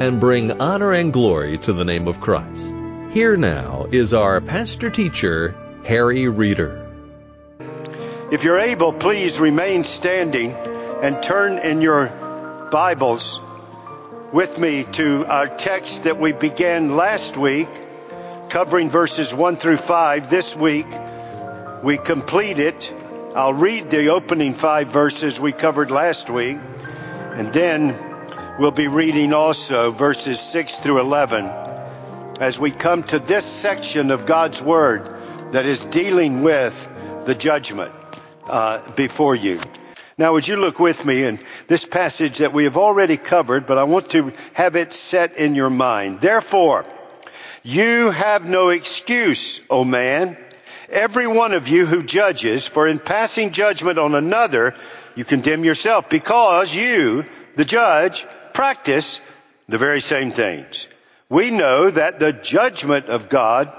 and bring honor and glory to the name of Christ. Here now is our pastor teacher, Harry Reeder. If you're able, please remain standing and turn in your Bibles with me to our text that we began last week, covering verses 1 through 5. This week, we complete it. I'll read the opening five verses we covered last week, and then We'll be reading also verses 6 through 11 as we come to this section of God's Word that is dealing with the judgment uh, before you. Now, would you look with me in this passage that we have already covered, but I want to have it set in your mind. Therefore, you have no excuse, O man, every one of you who judges, for in passing judgment on another, you condemn yourself, because you, the judge, practice the very same things. We know that the judgment of God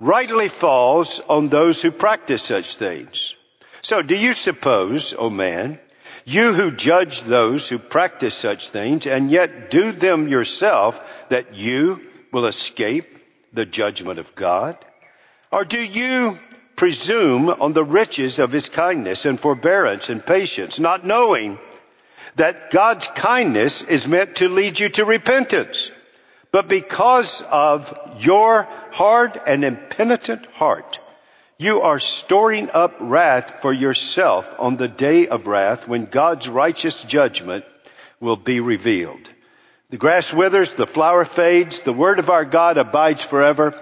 rightly falls on those who practice such things. So do you suppose, O oh man, you who judge those who practice such things and yet do them yourself, that you will escape the judgment of God? Or do you presume on the riches of his kindness and forbearance and patience, not knowing that God's kindness is meant to lead you to repentance. But because of your hard and impenitent heart, you are storing up wrath for yourself on the day of wrath when God's righteous judgment will be revealed. The grass withers, the flower fades, the word of our God abides forever.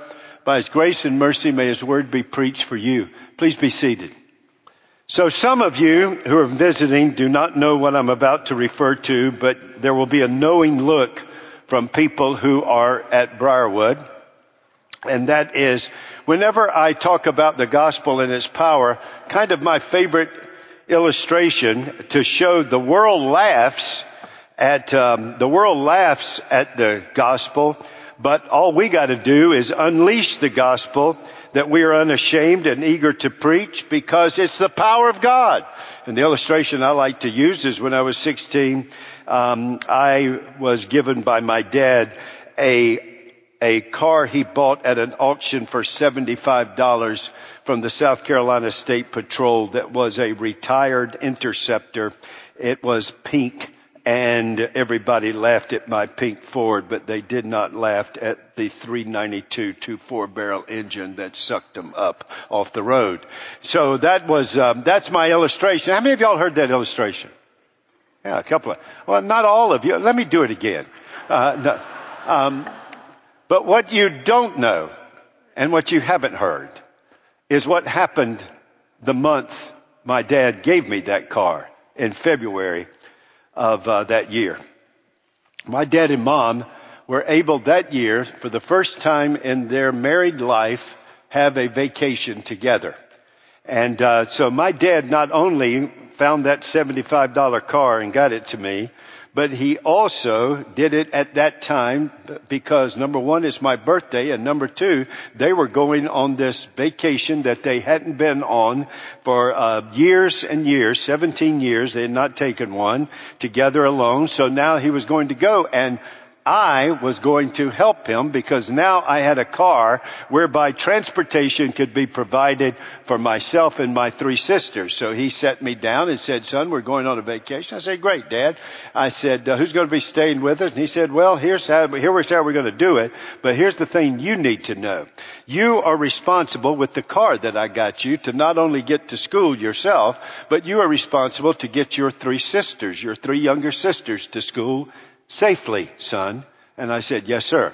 By his grace and mercy may his word be preached for you. Please be seated. So some of you who are visiting do not know what I'm about to refer to, but there will be a knowing look from people who are at Briarwood. And that is, whenever I talk about the gospel and its power, kind of my favorite illustration to show the world laughs at, um, the world laughs at the gospel, but all we gotta do is unleash the gospel that we are unashamed and eager to preach because it's the power of God. And the illustration I like to use is when I was 16, um, I was given by my dad a a car he bought at an auction for $75 from the South Carolina State Patrol that was a retired interceptor. It was pink and everybody laughed at my pink Ford, but they did not laugh at the 392 two four barrel engine that sucked them up off the road. So that was um, that's my illustration. How many of y'all heard that illustration? Yeah, a couple of. Well, not all of you. Let me do it again. Uh, no, um, but what you don't know, and what you haven't heard, is what happened the month my dad gave me that car in February of uh, that year. My dad and mom were able that year, for the first time in their married life, have a vacation together. And uh, so my dad not only found that $75 car and got it to me, but he also did it at that time because number one, it's my birthday, and number two, they were going on this vacation that they hadn't been on for uh, years and years, 17 years. They had not taken one together alone. So now he was going to go, and I was going to help him because now I had a car whereby transportation could be provided for myself and my three sisters. So he set me down and said, son, we're going on a vacation. I said, great, dad. I said, uh, who's going to be staying with us? And he said, well, here's how, here's how we're going to do it. But here's the thing you need to know. You are responsible with the car that I got you to not only get to school yourself, but you are responsible to get your three sisters, your three younger sisters to school safely, son. And I said, yes, sir.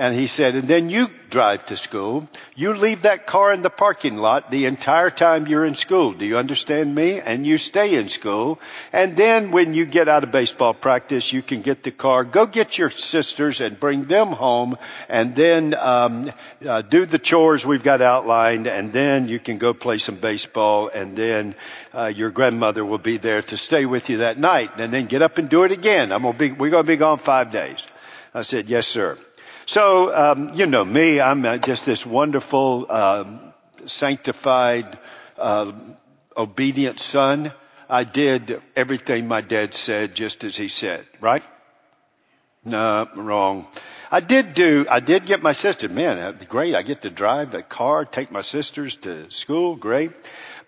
And he said, and then you drive to school. You leave that car in the parking lot the entire time you're in school. Do you understand me? And you stay in school. And then when you get out of baseball practice, you can get the car, go get your sisters and bring them home and then, um, uh, do the chores we've got outlined and then you can go play some baseball and then, uh, your grandmother will be there to stay with you that night and then get up and do it again. I'm gonna be, we're gonna be gone five days. I said, yes, sir. So, um, you know me, I'm uh, just this wonderful, um, sanctified, uh, obedient son. I did everything my dad said just as he said, right? No, wrong. I did do, I did get my sister, man, great. I get to drive a car, take my sisters to school, great.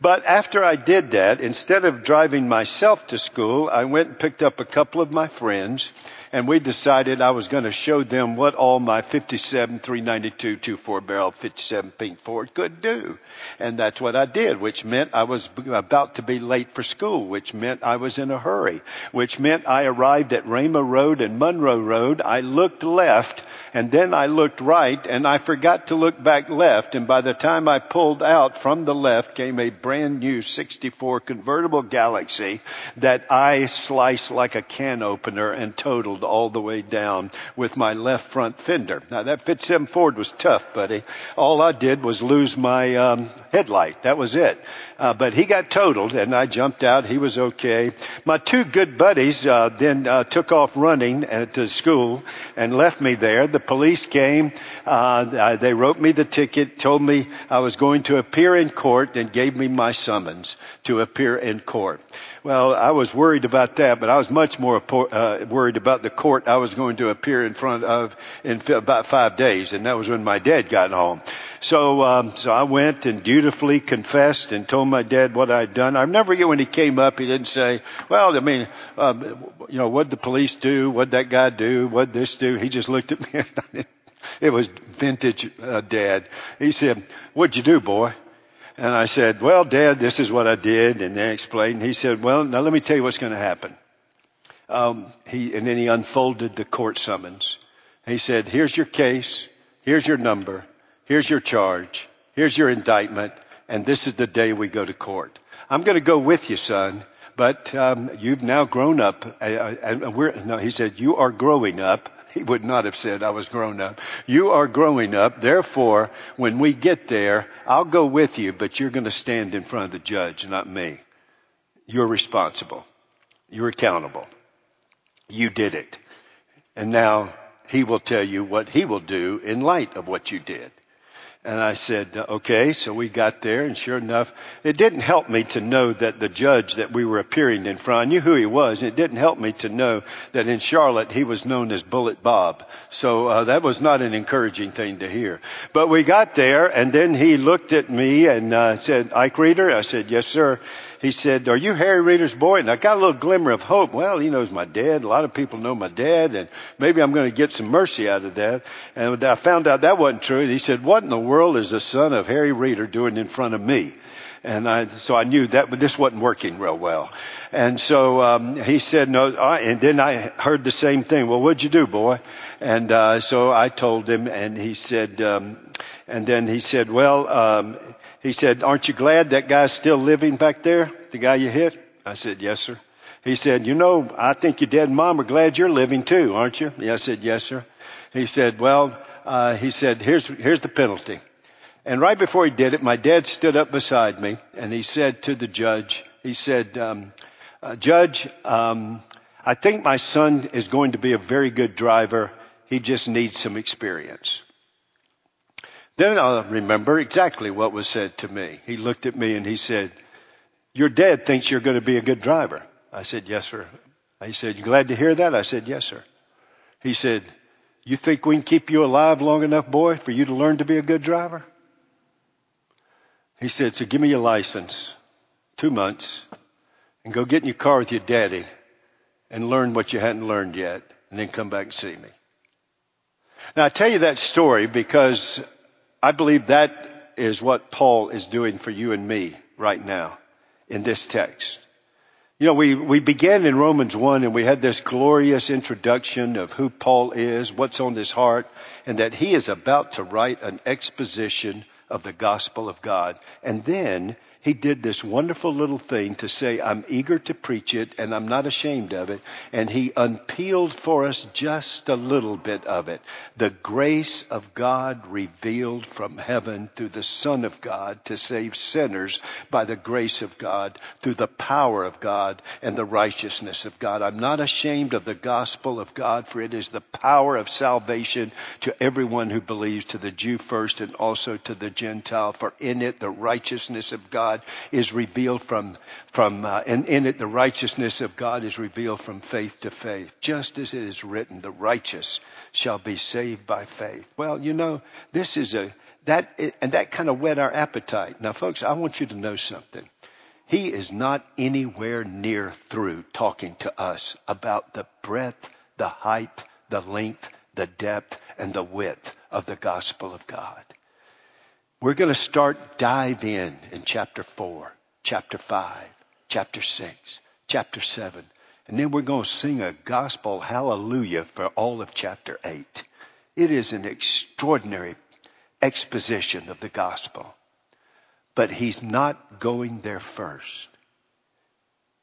But after I did that, instead of driving myself to school, I went and picked up a couple of my friends and we decided I was going to show them what all my 57 392 2.4 barrel 57 Pink Ford could do. And that's what I did, which meant I was about to be late for school, which meant I was in a hurry, which meant I arrived at Rama Road and Monroe Road. I looked left and then I looked right and I forgot to look back left. And by the time I pulled out from the left came a brand new 64 convertible Galaxie that I sliced like a can opener and totaled all the way down with my left front fender. Now that Fit 7 Ford was tough, buddy. All I did was lose my um, headlight. That was it. Uh, but he got totaled, and I jumped out. He was okay. My two good buddies uh, then uh, took off running to school and left me there. The police came. Uh, they wrote me the ticket, told me I was going to appear in court, and gave me my summons to appear in court. Well, I was worried about that, but I was much more uh, worried about the court I was going to appear in front of in about five days, and that was when my dad got home. So, um, so I went and dutifully confessed and told my dad what I'd done. I never forget when he came up, he didn't say, "Well, I mean, um, you know, what'd the police do? What'd that guy do? What'd this do?" He just looked at me. it was vintage uh, dad. He said, "What'd you do, boy?" And I said, well, dad, this is what I did. And they explained. He said, well, now let me tell you what's going to happen. Um, he, and then he unfolded the court summons. He said, here's your case. Here's your number. Here's your charge. Here's your indictment. And this is the day we go to court. I'm going to go with you, son, but um, you've now grown up. Uh, uh and we're, no, he said, you are growing up he would not have said, I was grown up. You are growing up. Therefore, when we get there, I'll go with you, but you're going to stand in front of the judge, not me. You're responsible. You're accountable. You did it. And now he will tell you what he will do in light of what you did. And I said, okay, so we got there and sure enough, it didn't help me to know that the judge that we were appearing in front, I knew who he was. It didn't help me to know that in Charlotte he was known as Bullet Bob. So uh, that was not an encouraging thing to hear. But we got there and then he looked at me and uh, said, Ike Reeder? I said, yes sir he said, are you Harry Reeder's boy? And I got a little glimmer of hope. Well, he knows my dad. A lot of people know my dad and maybe I'm going to get some mercy out of that. And I found out that wasn't true. And he said, what in the world is the son of Harry Reeder doing in front of me? And I, so I knew that, this wasn't working real well. And so, um, he said, no, and then I heard the same thing. Well, what'd you do, boy? And, uh, so I told him and he said, um, and then he said, well, um, he said, aren't you glad that guy's still living back there? The guy you hit? I said, yes, sir. He said, you know, I think your dad and mom are glad you're living too, aren't you? I said, yes, sir. He said, well, uh, he said, here's, here's the penalty. And right before he did it, my dad stood up beside me and he said to the judge, he said, um, uh, Judge, um, I think my son is going to be a very good driver. He just needs some experience. Then I remember exactly what was said to me. He looked at me and he said, your dad thinks you're going to be a good driver. I said, yes, sir. He said, you glad to hear that? I said, yes, sir. He said, you think we can keep you alive long enough, boy, for you to learn to be a good driver? He said, so give me your license, two months, and go get in your car with your daddy and learn what you hadn't learned yet, and then come back and see me. Now I tell you that story because I believe that is what Paul is doing for you and me right now in this text. You know, we, we began in Romans 1 and we had this glorious introduction of who Paul is, what's on his heart, and that he is about to write an exposition of the gospel of God. And then he did this wonderful little thing to say, I'm eager to preach it and I'm not ashamed of it. And he unpeeled for us just a little bit of it. The grace of God revealed from heaven through the Son of God to save sinners by the grace of God through the power of God and the righteousness of God. I'm not ashamed of the gospel of God for it is the power of salvation to everyone who believes, to the Jew first and also to the Gentile. For in it the righteousness of God God is revealed from, from uh, and in it the righteousness of God is revealed from faith to faith. Just as it is written, the righteous shall be saved by faith. Well, you know, this is a, that, and that kind of whet our appetite. Now folks, I want you to know something. He is not anywhere near through talking to us about the breadth, the height, the length, the depth, and the width of the gospel of God. We're going to start dive in in chapter 4, chapter 5, chapter 6, chapter 7. And then we're going to sing a gospel hallelujah for all of chapter 8. It is an extraordinary exposition of the gospel. But he's not going there first.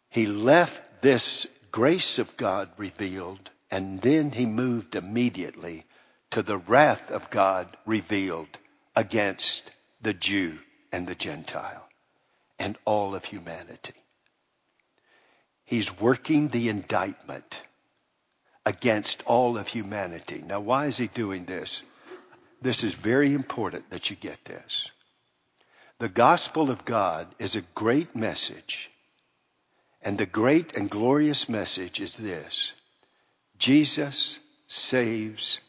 He left this grace of God revealed and then he moved immediately to the wrath of God revealed against the Jew and the Gentile and all of humanity. He's working the indictment against all of humanity. Now, why is he doing this? This is very important that you get this. The gospel of God is a great message. And the great and glorious message is this Jesus saves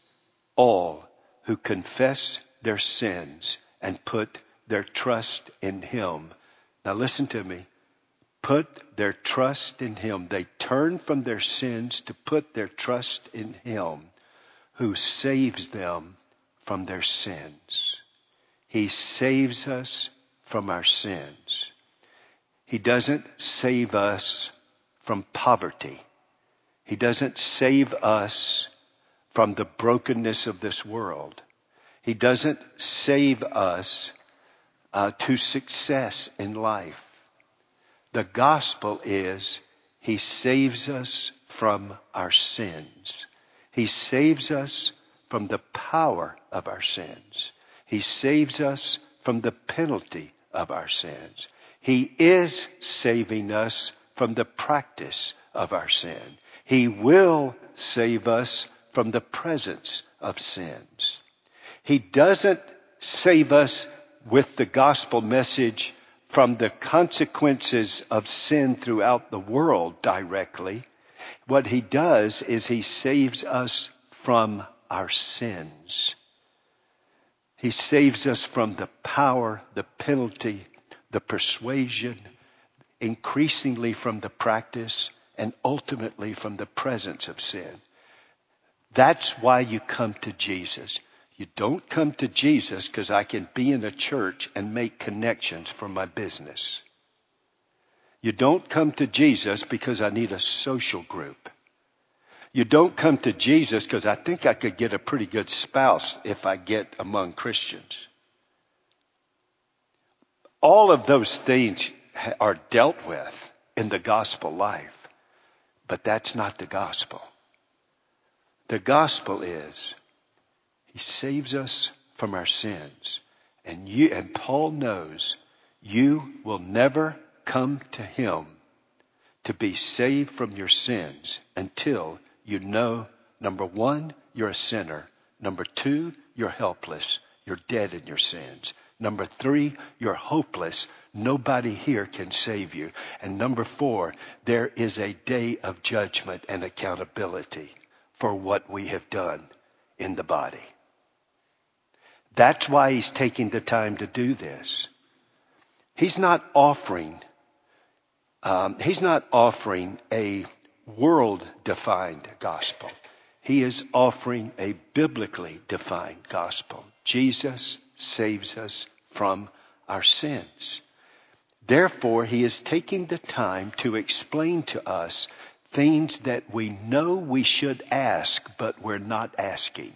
all who confess their sins and put their trust in Him. Now listen to me. Put their trust in Him. They turn from their sins to put their trust in Him who saves them from their sins. He saves us from our sins. He doesn't save us from poverty. He doesn't save us from the brokenness of this world. He doesn't save us uh, to success in life. The gospel is He saves us from our sins. He saves us from the power of our sins. He saves us from the penalty of our sins. He is saving us from the practice of our sin. He will save us from the presence of sins. He doesn't save us with the gospel message from the consequences of sin throughout the world directly. What he does is he saves us from our sins. He saves us from the power, the penalty, the persuasion, increasingly from the practice, and ultimately from the presence of sin. That's why you come to Jesus. You don't come to Jesus because I can be in a church and make connections for my business. You don't come to Jesus because I need a social group. You don't come to Jesus because I think I could get a pretty good spouse if I get among Christians. All of those things are dealt with in the gospel life, but that's not the gospel. The gospel is he saves us from our sins. And you, and Paul knows you will never come to him to be saved from your sins until you know, number one, you're a sinner. Number two, you're helpless. You're dead in your sins. Number three, you're hopeless. Nobody here can save you. And number four, there is a day of judgment and accountability for what we have done in the body. That's why he's taking the time to do this. He's not offering, um, he's not offering a world defined gospel. He is offering a biblically defined gospel. Jesus saves us from our sins. Therefore, he is taking the time to explain to us things that we know we should ask, but we're not asking.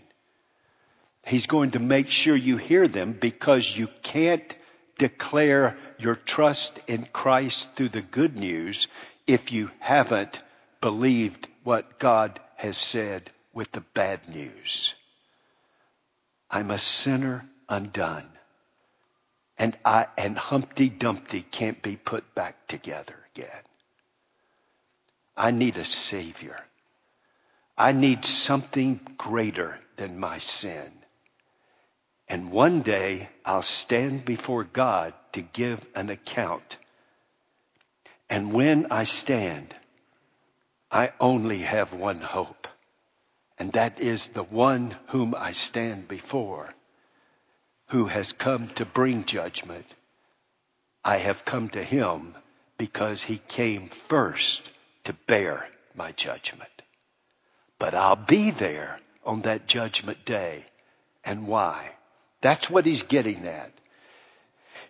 He's going to make sure you hear them because you can't declare your trust in Christ through the good news if you haven't believed what God has said with the bad news. I'm a sinner undone. And I, and Humpty Dumpty can't be put back together again. I need a savior. I need something greater than my sin. And one day I'll stand before God to give an account. And when I stand, I only have one hope. And that is the one whom I stand before, who has come to bring judgment. I have come to him because he came first to bear my judgment. But I'll be there on that judgment day. And why? That's what he's getting at.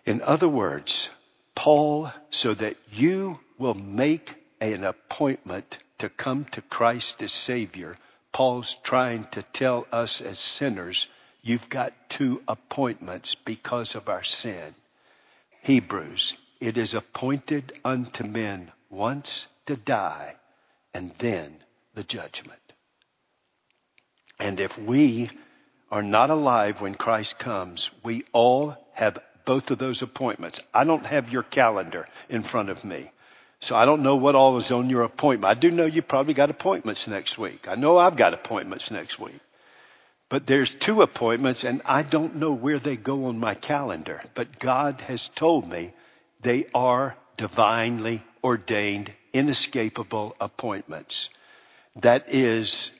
In other words, Paul, so that you will make an appointment to come to Christ as Savior, Paul's trying to tell us as sinners, you've got two appointments because of our sin. Hebrews, it is appointed unto men once to die and then the judgment. And if we are not alive when Christ comes, we all have both of those appointments. I don't have your calendar in front of me. So I don't know what all is on your appointment. I do know you probably got appointments next week. I know I've got appointments next week. But there's two appointments and I don't know where they go on my calendar. But God has told me they are divinely ordained, inescapable appointments. That is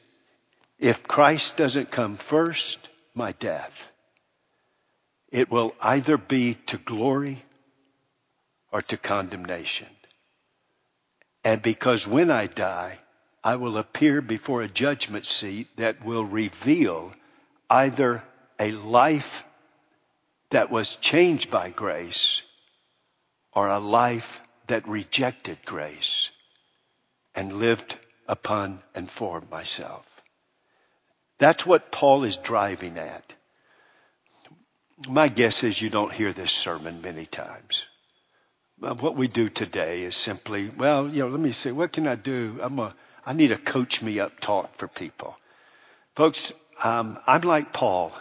if Christ doesn't come first, my death, it will either be to glory or to condemnation. And because when I die, I will appear before a judgment seat that will reveal either a life that was changed by grace or a life that rejected grace and lived upon and for myself. That's what Paul is driving at. My guess is you don't hear this sermon many times. What we do today is simply, well, you know, let me see, what can I do? I'm a, I need a coach me up talk for people. Folks, um, I'm like Paul.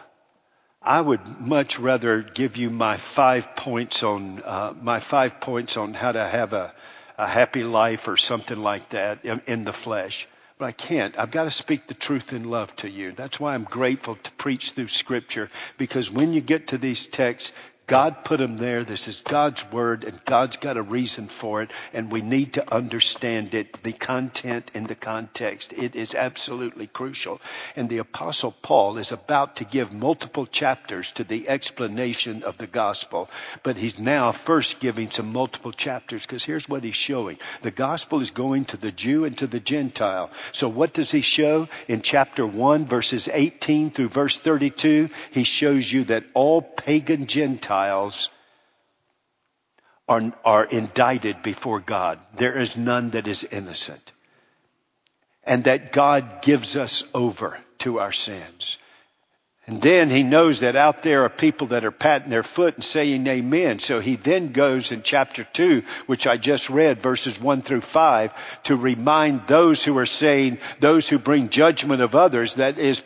I would much rather give you my five points on uh, my five points on how to have a, a happy life or something like that in, in the flesh. But I can't. I've got to speak the truth in love to you. That's why I'm grateful to preach through scripture because when you get to these texts, God put them there. This is God's word and God's got a reason for it and we need to understand it, the content and the context. It is absolutely crucial. And the apostle Paul is about to give multiple chapters to the explanation of the gospel, but he's now first giving some multiple chapters because here's what he's showing. The gospel is going to the Jew and to the Gentile. So what does he show? In chapter 1 verses 18 through verse 32, he shows you that all pagan Gentiles Gentiles are, are indicted before God. There is none that is innocent. And that God gives us over to our sins. And then he knows that out there are people that are patting their foot and saying amen. So he then goes in chapter two, which I just read, verses one through five, to remind those who are saying, those who bring judgment of others, that is,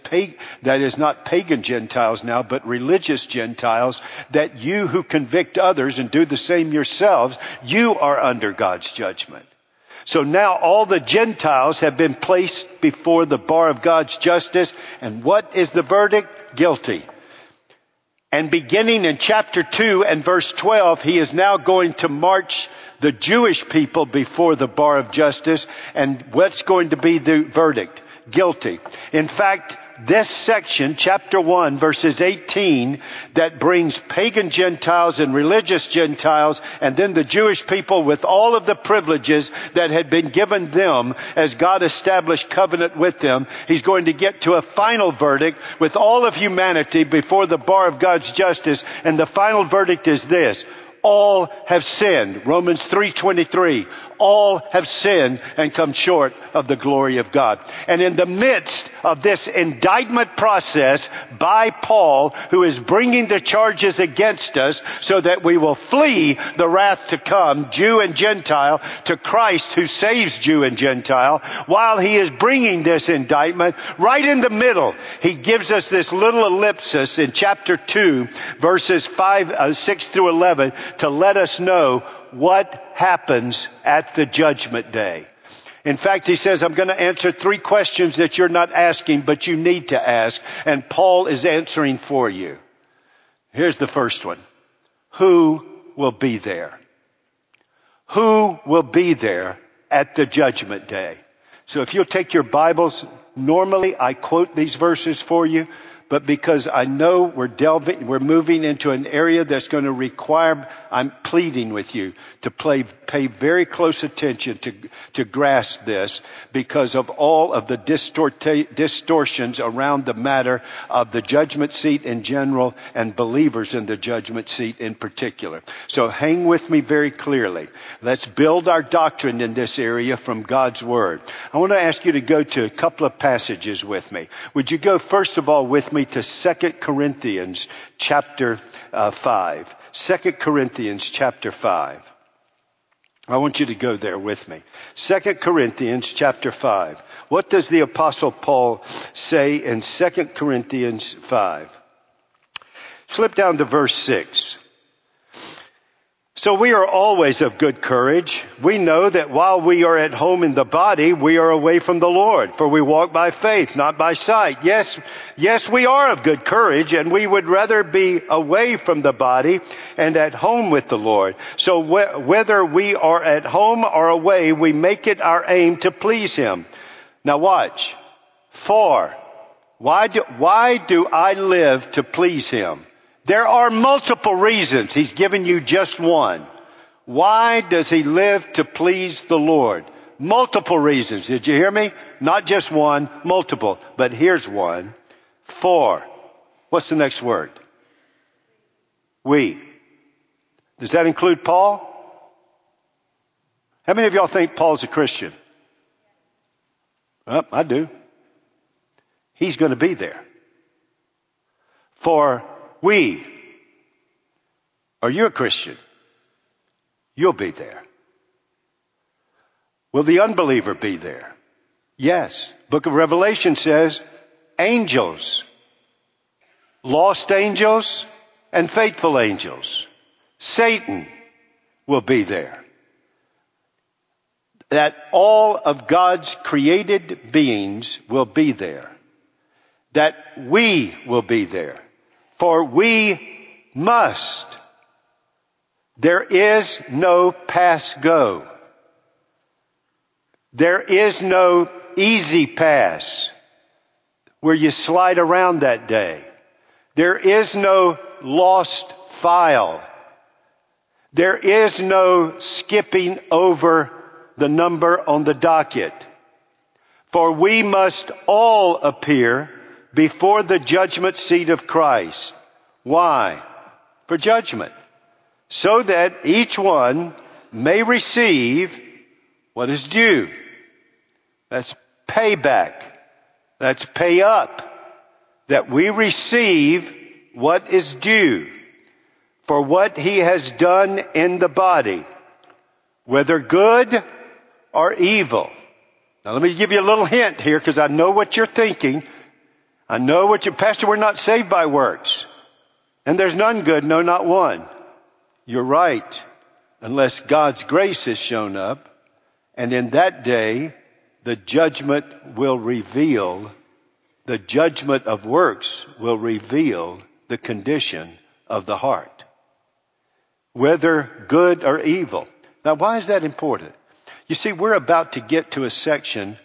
that is not pagan Gentiles now, but religious Gentiles, that you who convict others and do the same yourselves, you are under God's judgment. So now all the Gentiles have been placed before the bar of God's justice. And what is the verdict? Guilty. And beginning in chapter 2 and verse 12, he is now going to march the Jewish people before the bar of justice. And what's going to be the verdict? Guilty. In fact, this section, chapter 1, verses 18, that brings pagan Gentiles and religious Gentiles and then the Jewish people with all of the privileges that had been given them as God established covenant with them. He's going to get to a final verdict with all of humanity before the bar of God's justice. And the final verdict is this. all have sinned. Romans 3.23. All have sinned and come short of the glory of God. And in the midst of this indictment process by Paul, who is bringing the charges against us so that we will flee the wrath to come, Jew and Gentile, to Christ who saves Jew and Gentile, while he is bringing this indictment, right in the middle, he gives us this little ellipsis in chapter 2, verses 5, uh, 6 through 11, to let us know what happens at the judgment day. In fact, he says, I'm going to answer three questions that you're not asking, but you need to ask. And Paul is answering for you. Here's the first one. Who will be there? Who will be there at the judgment day? So if you'll take your Bibles, normally I quote these verses for you, but because I know we're delving, we're moving into an area that's going to require, I'm pleading with you to play, pay very close attention to, to grasp this because of all of the distortions around the matter of the judgment seat in general and believers in the judgment seat in particular. So hang with me very clearly. Let's build our doctrine in this area from God's Word. I want to ask you to go to a couple of passages with me. Would you go first of all with me me to 2 Corinthians chapter uh, 5. 2 Corinthians chapter 5. I want you to go there with me. 2 Corinthians chapter 5. What does the apostle Paul say in 2 Corinthians 5? Slip down to verse 6. So we are always of good courage. We know that while we are at home in the body, we are away from the Lord, for we walk by faith, not by sight. Yes, yes, we are of good courage, and we would rather be away from the body and at home with the Lord. So wh- whether we are at home or away, we make it our aim to please Him. Now watch. For, why do, why do I live to please Him? There are multiple reasons. He's given you just one. Why does he live to please the Lord? Multiple reasons. Did you hear me? Not just one, multiple. But here's one. For. What's the next word? We. Does that include Paul? How many of y'all think Paul's a Christian? Well, I do. He's going to be there. For we. Are you a Christian? You'll be there. Will the unbeliever be there? Yes. Book of Revelation says angels, lost angels and faithful angels. Satan will be there. That all of God's created beings will be there. That we will be there. For we must. There is no pass go. There is no easy pass where you slide around that day. There is no lost file. There is no skipping over the number on the docket. For we must all appear before the judgment seat of Christ. Why? For judgment. So that each one may receive what is due. That's payback. That's pay up. That we receive what is due for what he has done in the body, whether good or evil. Now let me give you a little hint here because I know what you're thinking. I know what you, Pastor, we're not saved by works. And there's none good, no, not one. You're right. Unless God's grace has shown up. And in that day, the judgment will reveal, the judgment of works will reveal the condition of the heart. Whether good or evil. Now why is that important? You see, we're about to get to a section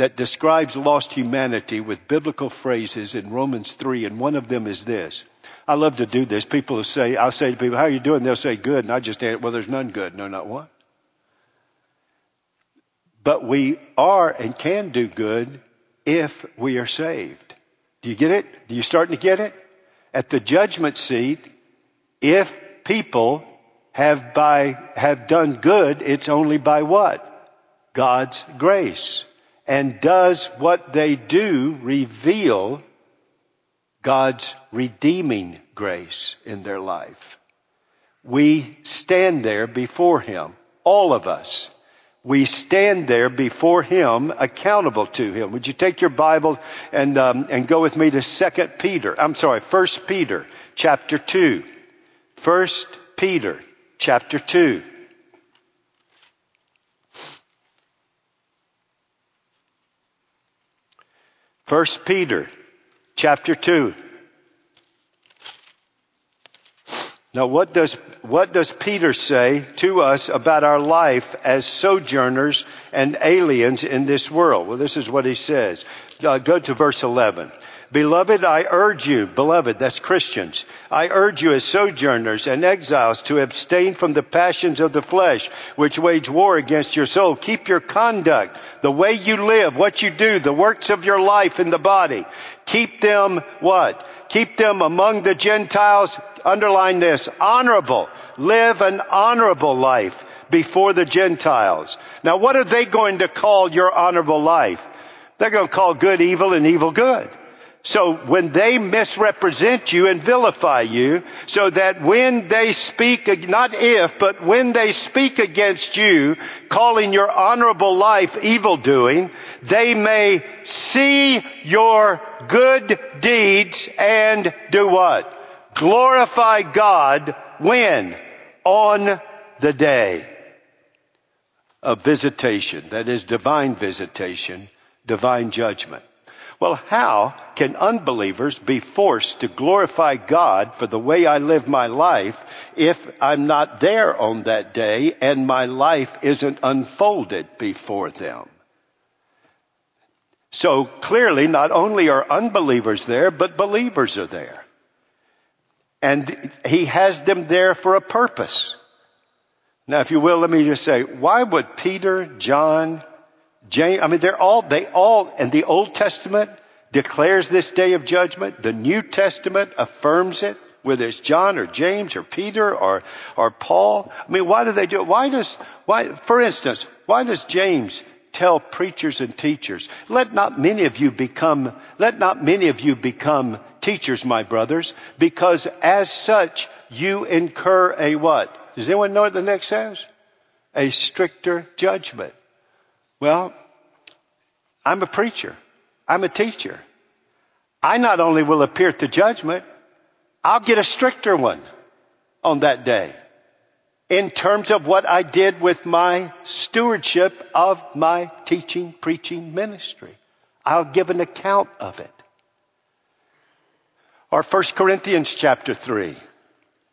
that describes lost humanity with biblical phrases in Romans 3, and one of them is this. I love to do this. People say, I'll say to people, how are you doing? They'll say good, and I just answer, well, there's none good. No, not one. But we are and can do good if we are saved. Do you get it? Do Do you starting to get it? At the judgment seat, if people have by, have done good, it's only by what? God's grace. And does what they do reveal God's redeeming grace in their life? We stand there before Him, all of us. We stand there before Him, accountable to Him. Would you take your Bible and um, and go with me to Second Peter? I'm sorry, First Peter, chapter two. First Peter, chapter two. First Peter, chapter two. Now, what does, what does Peter say to us about our life as sojourners and aliens in this world? Well, this is what he says. Uh, go to verse 11. Beloved, I urge you, beloved, that's Christians, I urge you as sojourners and exiles to abstain from the passions of the flesh, which wage war against your soul. Keep your conduct, the way you live, what you do, the works of your life in the body. Keep them what? Keep them among the Gentiles underline this, honorable. Live an honorable life before the Gentiles. Now what are they going to call your honorable life? They're going to call good evil and evil good. So when they misrepresent you and vilify you, so that when they speak, not if, but when they speak against you, calling your honorable life evil doing, they may see your good deeds and do what? glorify God when? On the day of visitation. That is divine visitation, divine judgment. Well, how can unbelievers be forced to glorify God for the way I live my life if I'm not there on that day and my life isn't unfolded before them? So clearly, not only are unbelievers there, but believers are there. And he has them there for a purpose. Now, if you will, let me just say, why would Peter, John, James, I mean, they're all, they all, and the Old Testament declares this day of judgment. The New Testament affirms it, whether it's John or James or Peter or, or Paul. I mean, why do they do it? Why does, why, for instance, why does James tell preachers and teachers, let not many of you become, let not many of you become teachers, my brothers, because as such you incur a what? Does anyone know what the next says? A stricter judgment. Well, I'm a preacher. I'm a teacher. I not only will appear at the judgment, I'll get a stricter one on that day in terms of what I did with my stewardship of my teaching, preaching ministry. I'll give an account of it. Or 1 Corinthians chapter 3.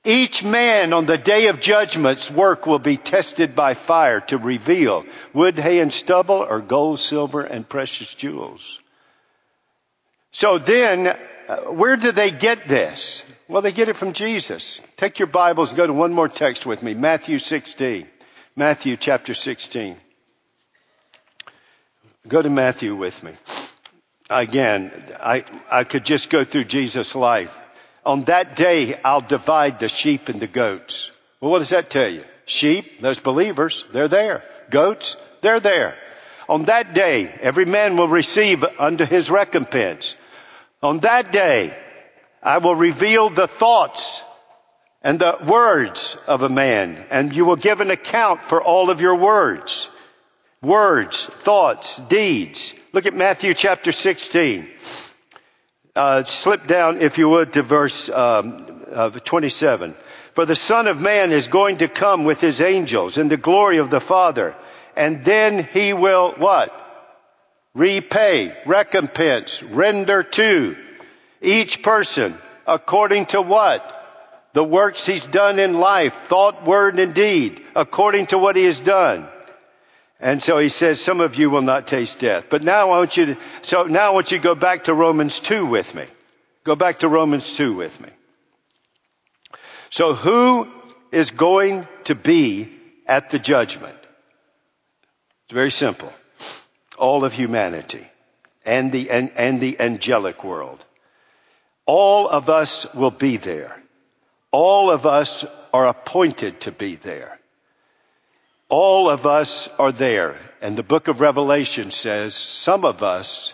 Each man on the day of judgment's work will be tested by fire to reveal wood, hay, and stubble or gold, silver, and precious jewels. So then, uh, where do they get this? Well, they get it from Jesus. Take your Bibles and go to one more text with me. Matthew 16. Matthew chapter 16. Go to Matthew with me. Again, I, I could just go through Jesus' life. On that day, I'll divide the sheep and the goats. Well, what does that tell you? Sheep, those believers, they're there. Goats, they're there. On that day, every man will receive unto his recompense. On that day, I will reveal the thoughts and the words of a man, and you will give an account for all of your words. Words, thoughts, deeds. Look at Matthew chapter 16. Uh, slip down, if you would, to verse um, uh, 27. For the Son of Man is going to come with his angels in the glory of the Father, and then he will what? Repay, recompense, render to each person according to what? The works he's done in life, thought, word, and deed, according to what he has done. And so he says, some of you will not taste death. But now I want you to, so now I want you to go back to Romans 2 with me. Go back to Romans 2 with me. So who is going to be at the judgment? It's very simple. All of humanity and the, and, and the angelic world. All of us will be there. All of us are appointed to be there. All of us are there. And the book of Revelation says some of us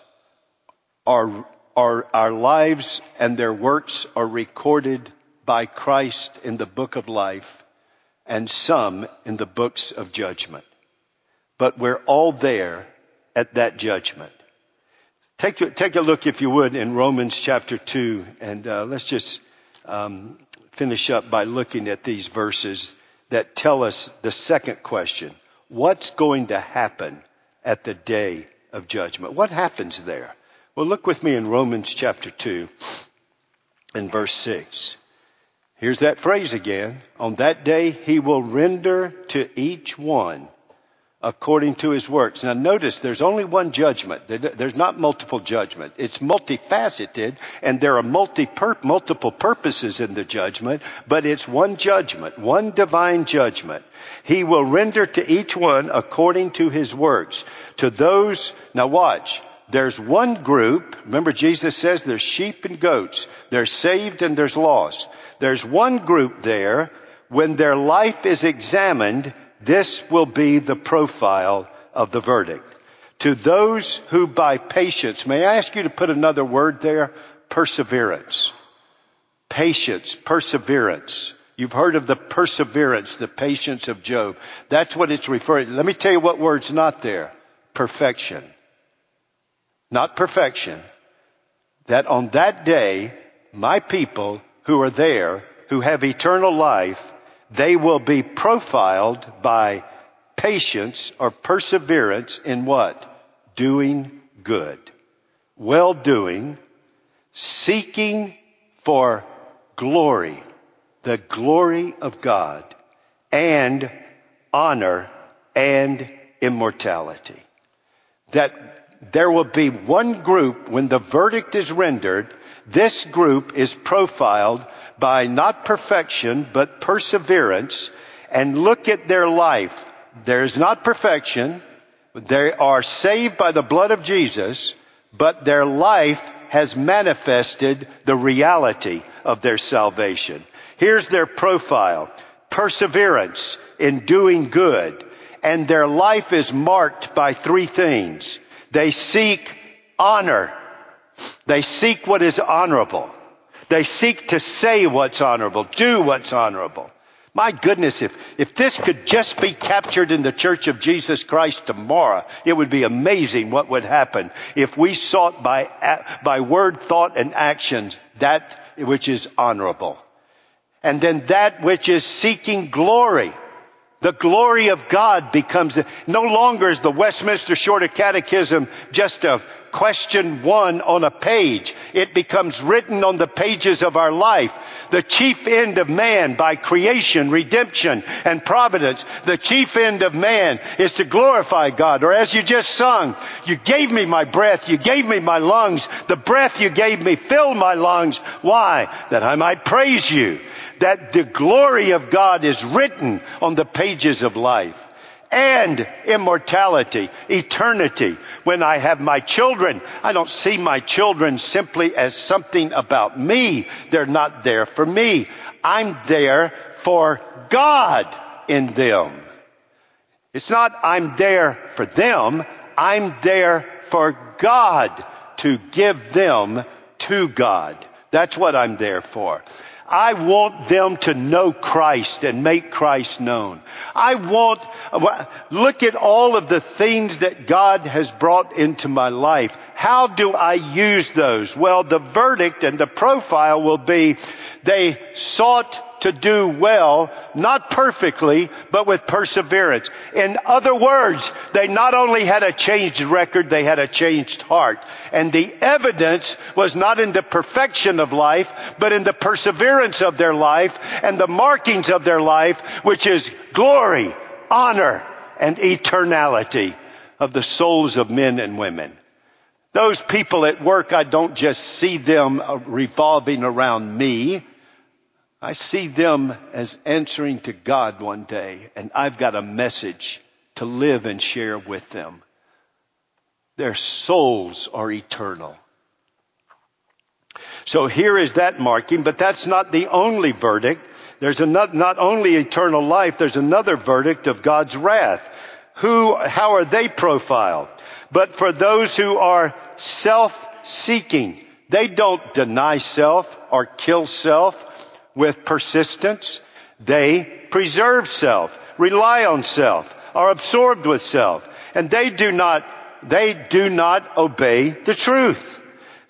are, are, our lives and their works are recorded by Christ in the book of life and some in the books of judgment. But we're all there at that judgment. Take, take a look, if you would, in Romans chapter 2, and uh, let's just um, finish up by looking at these verses that tell us the second question. What's going to happen at the day of judgment? What happens there? Well, look with me in Romans chapter 2 and verse 6. Here's that phrase again. On that day, he will render to each one according to his works. Now notice there's only one judgment. There's not multiple judgment. It's multifaceted and there are multi multiple purposes in the judgment, but it's one judgment, one divine judgment. He will render to each one according to his works. To those, now watch, there's one group, remember Jesus says there's sheep and goats. There's saved and there's lost. There's one group there, when their life is examined, this will be the profile of the verdict. To those who by patience, may I ask you to put another word there? Perseverance. Patience, perseverance. You've heard of the perseverance, the patience of Job. That's what it's referring to. Let me tell you what word's not there. Perfection. Not perfection. That on that day, my people who are there, who have eternal life, they will be profiled by patience or perseverance in what? Doing good. Well doing, seeking for glory, the glory of God, and honor and immortality. That there will be one group when the verdict is rendered, this group is profiled by not perfection, but perseverance and look at their life. There's not perfection. They are saved by the blood of Jesus, but their life has manifested the reality of their salvation. Here's their profile. Perseverance in doing good. And their life is marked by three things. They seek honor. They seek what is honorable. They seek to say what's honorable, do what's honorable. My goodness, if, if this could just be captured in the church of Jesus Christ tomorrow, it would be amazing what would happen if we sought by, by word, thought, and actions that which is honorable. And then that which is seeking glory. The glory of God becomes, no longer is the Westminster Shorter Catechism just a question one on a page. It becomes written on the pages of our life. The chief end of man by creation, redemption, and providence, the chief end of man is to glorify God. Or as you just sung, you gave me my breath, you gave me my lungs, the breath you gave me filled my lungs. Why? That I might praise you. That the glory of God is written on the pages of life and immortality, eternity. When I have my children, I don't see my children simply as something about me. They're not there for me. I'm there for God in them. It's not I'm there for them. I'm there for God to give them to God. That's what I'm there for. I want them to know Christ and make Christ known. I want, look at all of the things that God has brought into my life. How do I use those? Well, the verdict and the profile will be they sought to do well, not perfectly, but with perseverance. In other words, they not only had a changed record, they had a changed heart. And the evidence was not in the perfection of life, but in the perseverance of their life and the markings of their life, which is glory, honor, and eternality of the souls of men and women. Those people at work, I don't just see them uh, revolving around me. I see them as answering to God one day, and I've got a message to live and share with them. Their souls are eternal. So here is that marking, but that's not the only verdict. there's another, not only eternal life, there's another verdict of God's wrath. Who, how are they profiled? But for those who are self-seeking, they don't deny self or kill self with persistence. They preserve self, rely on self, are absorbed with self, and they do not, they do not obey the truth.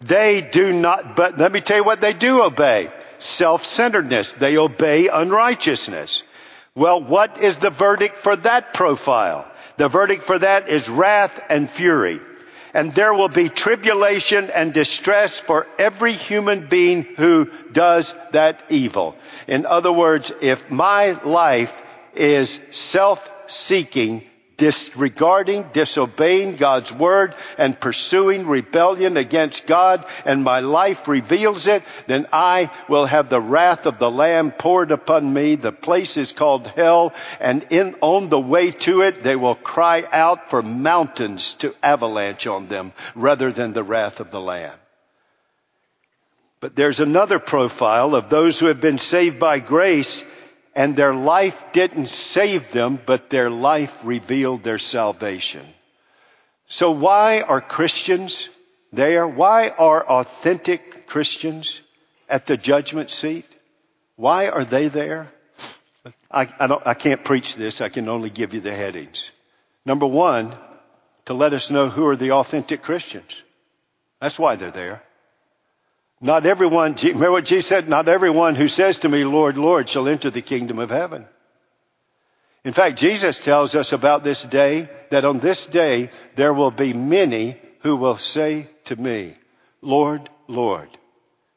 They do not, but let me tell you what they do obey. Self-centeredness. They obey unrighteousness. Well, what is the verdict for that profile? The verdict for that is wrath and fury. And there will be tribulation and distress for every human being who does that evil. In other words, if my life is self-seeking, disregarding, disobeying God's word and pursuing rebellion against God and my life reveals it, then I will have the wrath of the Lamb poured upon me. The place is called hell and in, on the way to it, they will cry out for mountains to avalanche on them rather than the wrath of the Lamb. But there's another profile of those who have been saved by grace and their life didn't save them, but their life revealed their salvation. So why are Christians there? Why are authentic Christians at the judgment seat? Why are they there? I, I, I can't preach this. I can only give you the headings. Number one, to let us know who are the authentic Christians. That's why they're there. Not everyone, remember what Jesus said? Not everyone who says to me, Lord, Lord, shall enter the kingdom of heaven. In fact, Jesus tells us about this day that on this day there will be many who will say to me, Lord, Lord,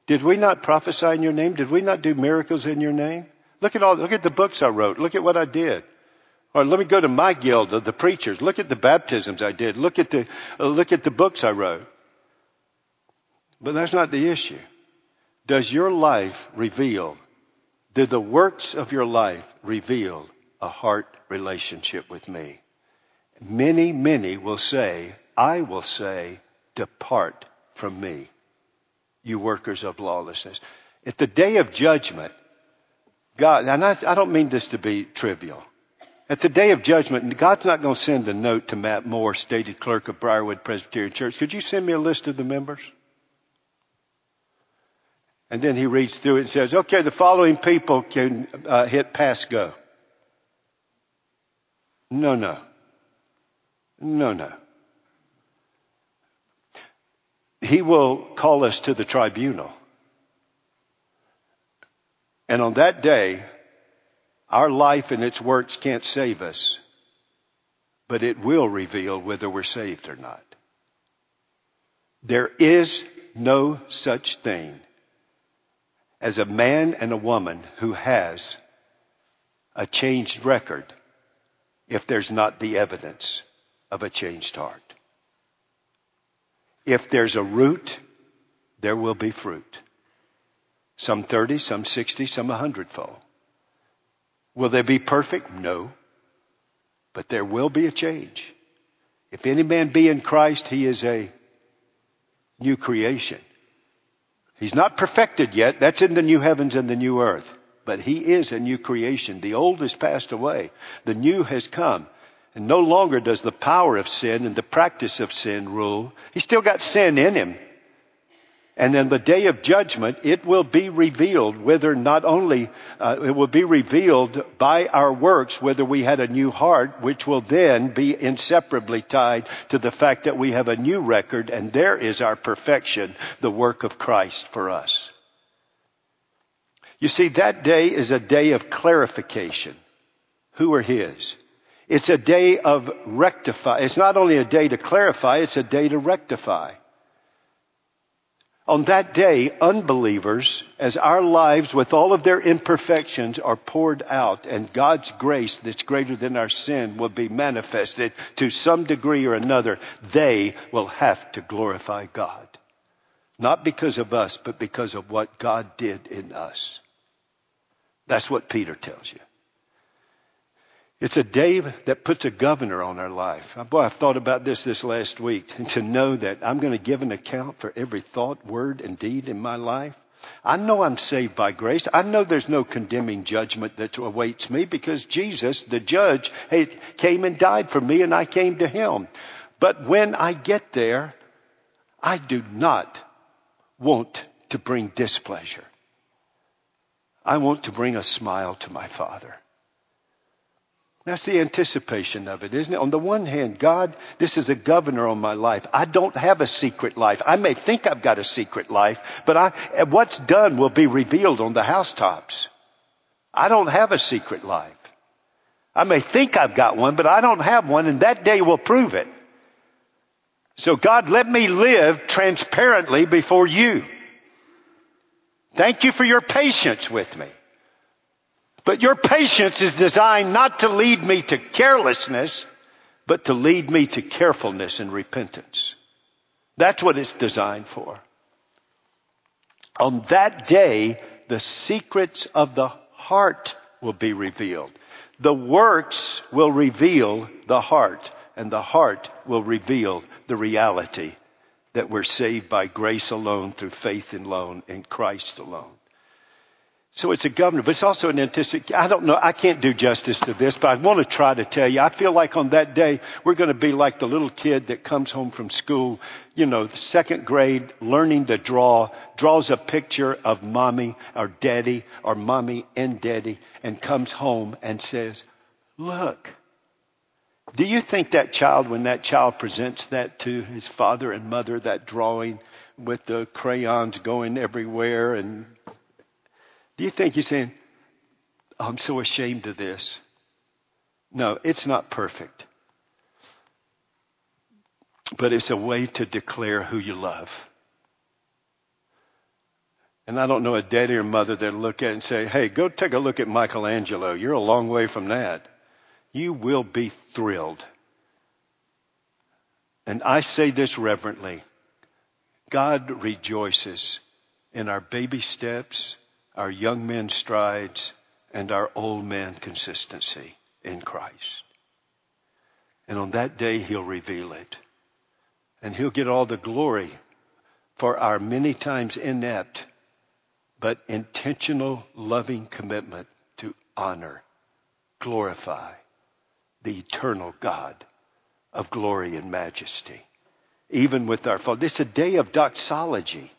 did we not prophesy in your name? Did we not do miracles in your name? Look at all, look at the books I wrote. Look at what I did. Or let me go to my guild of the preachers. Look at the baptisms I did. Look at the, look at the books I wrote. But that's not the issue. Does your life reveal, do the works of your life reveal a heart relationship with me? Many, many will say, I will say, depart from me, you workers of lawlessness. At the day of judgment, God, and I, I don't mean this to be trivial. At the day of judgment, God's not going to send a note to Matt Moore, stated clerk of Briarwood Presbyterian Church. Could you send me a list of the members? And then he reads through it and says, okay, the following people can uh, hit pass go. No, no. No, no. He will call us to the tribunal. And on that day, our life and its works can't save us, but it will reveal whether we're saved or not. There is no such thing as a man and a woman who has a changed record if there's not the evidence of a changed heart. If there's a root, there will be fruit. Some 30, some 60, some 100 fold. Will they be perfect? No. But there will be a change. If any man be in Christ, he is a new creation. He's not perfected yet. That's in the new heavens and the new earth. But he is a new creation. The old has passed away. The new has come. And no longer does the power of sin and the practice of sin rule. He's still got sin in him. And in the day of judgment, it will be revealed whether not only, uh, it will be revealed by our works whether we had a new heart, which will then be inseparably tied to the fact that we have a new record and there is our perfection, the work of Christ for us. You see, that day is a day of clarification. Who are His? It's a day of rectify. It's not only a day to clarify, it's a day to rectify. On that day, unbelievers, as our lives with all of their imperfections are poured out and God's grace that's greater than our sin will be manifested to some degree or another, they will have to glorify God. Not because of us, but because of what God did in us. That's what Peter tells you. It's a day that puts a governor on our life. Uh, boy, I've thought about this this last week. To know that I'm going to give an account for every thought, word, and deed in my life. I know I'm saved by grace. I know there's no condemning judgment that awaits me because Jesus, the judge, came and died for me and I came to him. But when I get there, I do not want to bring displeasure. I want to bring a smile to my Father. That's the anticipation of it, isn't it? On the one hand, God, this is a governor on my life. I don't have a secret life. I may think I've got a secret life, but I, what's done will be revealed on the housetops. I don't have a secret life. I may think I've got one, but I don't have one, and that day will prove it. So God, let me live transparently before you. Thank you for your patience with me. But your patience is designed not to lead me to carelessness, but to lead me to carefulness and repentance. That's what it's designed for. On that day, the secrets of the heart will be revealed. The works will reveal the heart, and the heart will reveal the reality that we're saved by grace alone, through faith alone, in Christ alone. So it's a governor, but it's also an anticipation. I don't know. I can't do justice to this, but I want to try to tell you. I feel like on that day, we're going to be like the little kid that comes home from school, you know, second grade, learning to draw, draws a picture of mommy or daddy or mommy and daddy and comes home and says, look, do you think that child, when that child presents that to his father and mother, that drawing with the crayons going everywhere and do you think he's saying, oh, I'm so ashamed of this? No, it's not perfect. But it's a way to declare who you love. And I don't know a daddy or mother that'll look at it and say, hey, go take a look at Michelangelo. You're a long way from that. You will be thrilled. And I say this reverently. God rejoices in our baby steps our young men's strides, and our old man consistency in Christ. And on that day, He'll reveal it. And He'll get all the glory for our many times inept, but intentional, loving commitment to honor, glorify the eternal God of glory and majesty. Even with our fault. Is a day of doxology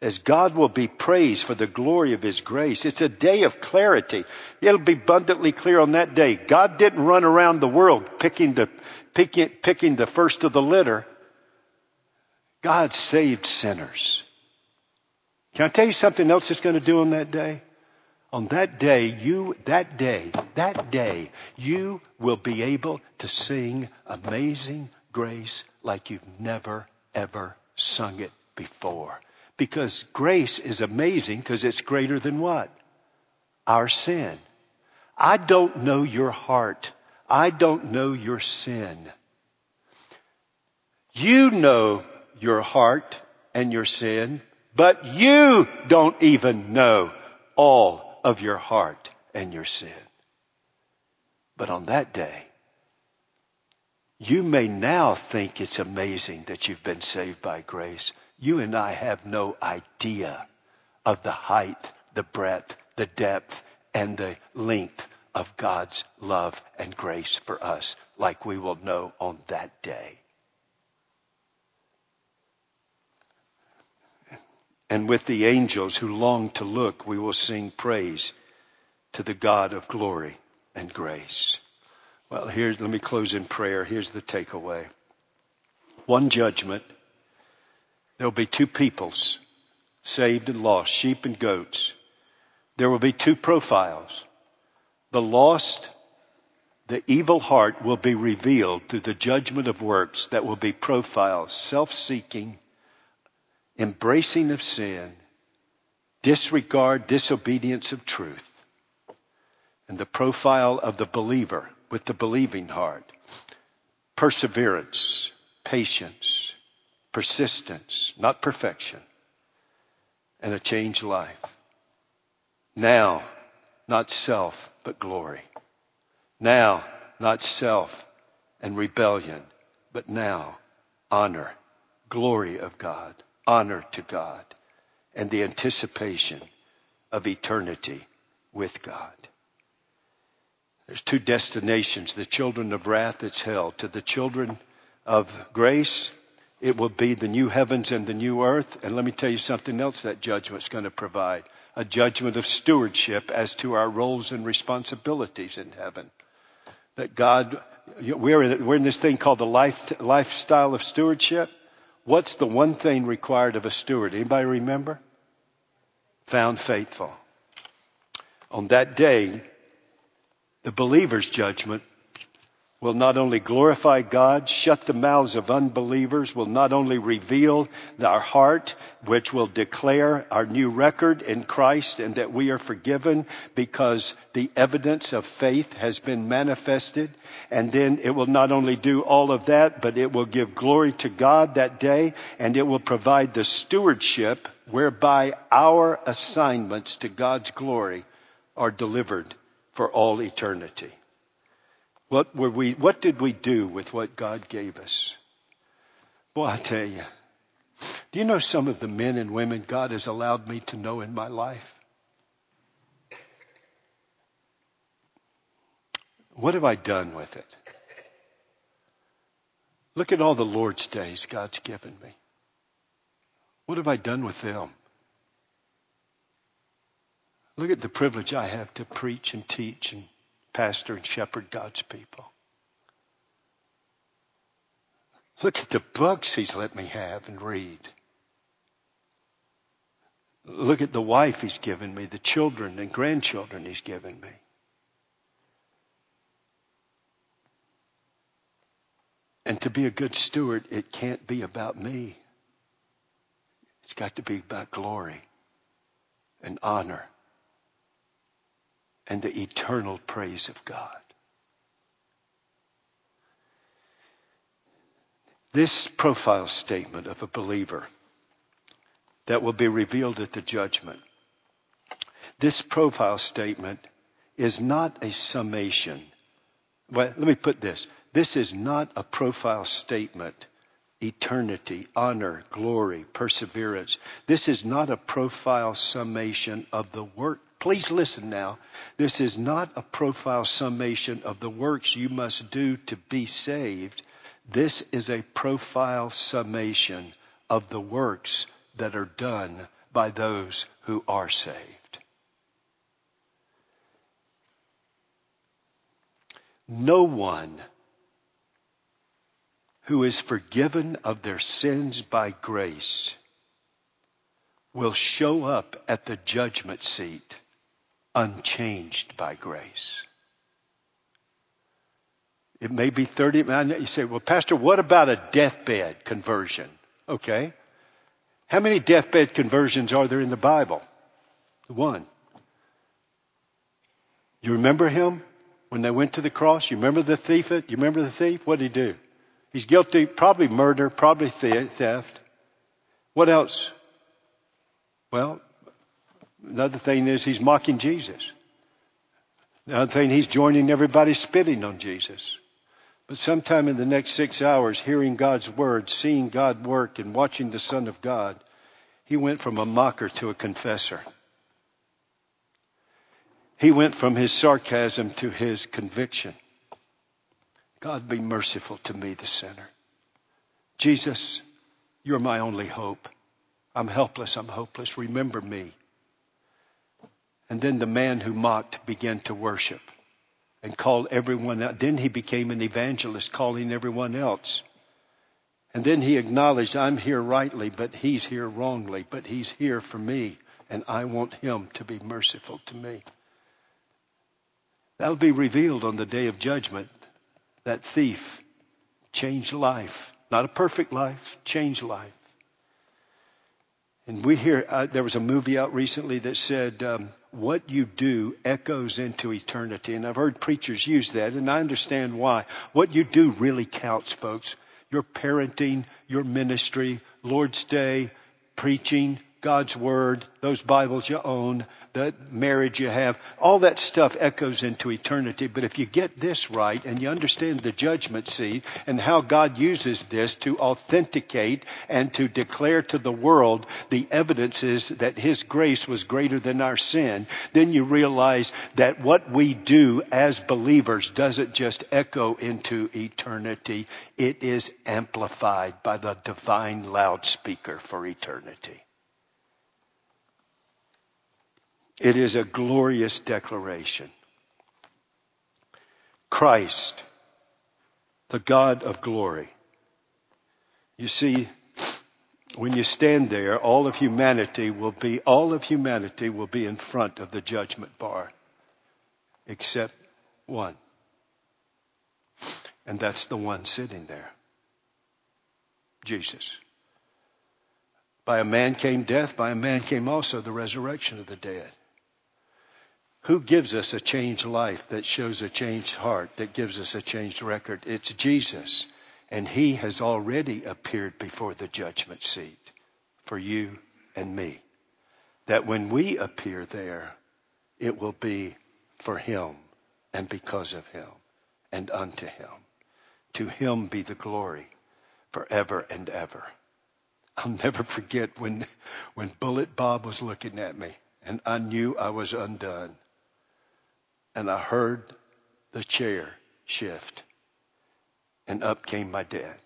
as God will be praised for the glory of His grace. It's a day of clarity. It'll be abundantly clear on that day. God didn't run around the world picking the, picking, picking the first of the litter. God saved sinners. Can I tell you something else He's going to do on that day? On that day, you, that day, that day, you will be able to sing Amazing Grace like you've never, ever sung it before. Because grace is amazing because it's greater than what? Our sin. I don't know your heart. I don't know your sin. You know your heart and your sin, but you don't even know all of your heart and your sin. But on that day, you may now think it's amazing that you've been saved by grace. You and I have no idea of the height, the breadth, the depth, and the length of God's love and grace for us like we will know on that day. And with the angels who long to look, we will sing praise to the God of glory and grace. Well, here, let me close in prayer. Here's the takeaway. One judgment there will be two peoples, saved and lost, sheep and goats. There will be two profiles. The lost, the evil heart will be revealed through the judgment of works that will be profiled, self-seeking, embracing of sin, disregard, disobedience of truth. And the profile of the believer with the believing heart, perseverance, patience, persistence, not perfection, and a changed life. Now, not self, but glory. Now, not self and rebellion, but now, honor, glory of God, honor to God, and the anticipation of eternity with God. There's two destinations. The children of wrath, it's hell. To the children of grace, it will be the new heavens and the new earth. And let me tell you something else that judgment's going to provide. A judgment of stewardship as to our roles and responsibilities in heaven. That God, we're in, we're in this thing called the life, lifestyle of stewardship. What's the one thing required of a steward? Anybody remember? Found faithful. On that day, the believer's judgment will not only glorify God, shut the mouths of unbelievers, will not only reveal our heart, which will declare our new record in Christ and that we are forgiven because the evidence of faith has been manifested. And then it will not only do all of that, but it will give glory to God that day and it will provide the stewardship whereby our assignments to God's glory are delivered for all eternity. What were we, what did we do with what God gave us? Well, I tell you, do you know some of the men and women God has allowed me to know in my life? What have I done with it? Look at all the Lord's days God's given me. What have I done with them? Look at the privilege I have to preach and teach and pastor and shepherd God's people. Look at the books he's let me have and read. Look at the wife he's given me, the children and grandchildren he's given me. And to be a good steward, it can't be about me. It's got to be about glory and honor and the eternal praise of God. This profile statement of a believer that will be revealed at the judgment, this profile statement is not a summation. Well, let me put this. This is not a profile statement. Eternity, honor, glory, perseverance. This is not a profile summation of the work Please listen now. This is not a profile summation of the works you must do to be saved. This is a profile summation of the works that are done by those who are saved. No one who is forgiven of their sins by grace will show up at the judgment seat unchanged by grace. It may be 30, you say, well, Pastor, what about a deathbed conversion? Okay. How many deathbed conversions are there in the Bible? One. You remember him when they went to the cross? You remember the thief? You remember the thief? What did he do? He's guilty, probably murder, probably theft. What else? Well, Another thing is he's mocking Jesus. Another thing, he's joining everybody spitting on Jesus. But sometime in the next six hours, hearing God's word, seeing God work, and watching the Son of God, he went from a mocker to a confessor. He went from his sarcasm to his conviction. God be merciful to me, the sinner. Jesus, you're my only hope. I'm helpless. I'm hopeless. Remember me. And then the man who mocked began to worship and called everyone out. Then he became an evangelist, calling everyone else. And then he acknowledged, I'm here rightly, but he's here wrongly, but he's here for me, and I want him to be merciful to me. That'll be revealed on the day of judgment. That thief changed life. Not a perfect life, changed life. And we hear, uh, there was a movie out recently that said, um, what you do echoes into eternity. And I've heard preachers use that, and I understand why. What you do really counts, folks. Your parenting, your ministry, Lord's Day, preaching, God's Word, those Bibles you own, the marriage you have, all that stuff echoes into eternity. But if you get this right and you understand the judgment seat and how God uses this to authenticate and to declare to the world the evidences that His grace was greater than our sin, then you realize that what we do as believers doesn't just echo into eternity, it is amplified by the divine loudspeaker for eternity. It is a glorious declaration. Christ, the God of glory. You see, when you stand there, all of humanity will be, all of humanity will be in front of the judgment bar. Except one. And that's the one sitting there. Jesus. By a man came death, by a man came also the resurrection of the dead. Who gives us a changed life that shows a changed heart, that gives us a changed record? It's Jesus. And he has already appeared before the judgment seat for you and me. That when we appear there, it will be for him and because of him and unto him. To him be the glory forever and ever. I'll never forget when, when Bullet Bob was looking at me and I knew I was undone and I heard the chair shift, and up came my dad.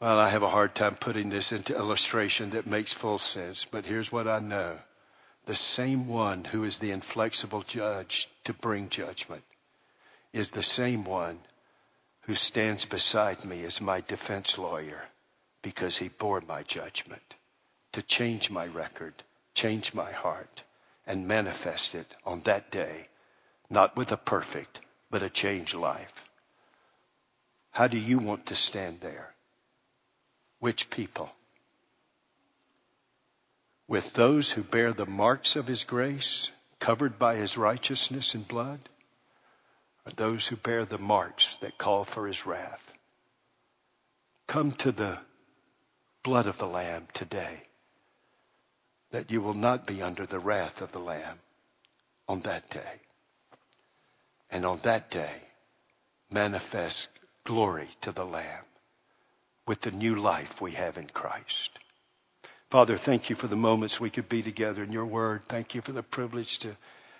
Well, I have a hard time putting this into illustration that makes full sense, but here's what I know. The same one who is the inflexible judge to bring judgment is the same one who stands beside me as my defense lawyer because he bore my judgment to change my record, change my heart and manifest it on that day, not with a perfect, but a changed life. How do you want to stand there? Which people? With those who bear the marks of his grace, covered by his righteousness and blood, or those who bear the marks that call for his wrath? Come to the blood of the Lamb today that you will not be under the wrath of the Lamb on that day. And on that day, manifest glory to the Lamb with the new life we have in Christ. Father, thank you for the moments we could be together in your word. Thank you for the privilege to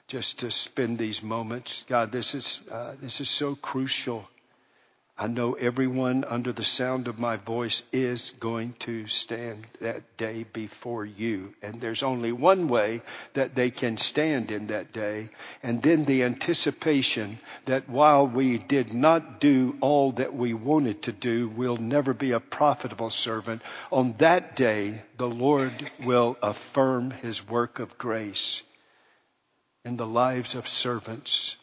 just to spend these moments. God, this is, uh, this is so crucial I know everyone under the sound of my voice is going to stand that day before you. And there's only one way that they can stand in that day. And then the anticipation that while we did not do all that we wanted to do, we'll never be a profitable servant. On that day, the Lord will affirm his work of grace in the lives of servants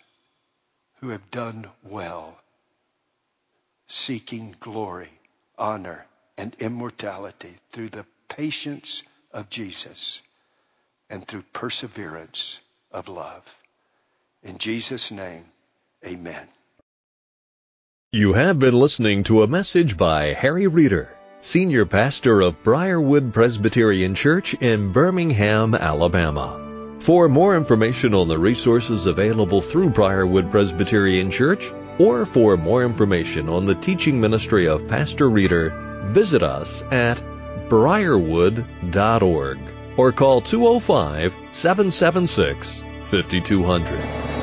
who have done well seeking glory, honor, and immortality through the patience of Jesus and through perseverance of love. In Jesus' name, amen. You have been listening to a message by Harry Reeder, Senior Pastor of Briarwood Presbyterian Church in Birmingham, Alabama. For more information on the resources available through Briarwood Presbyterian Church, or for more information on the teaching ministry of Pastor Reeder, visit us at briarwood.org or call 205 776 5200.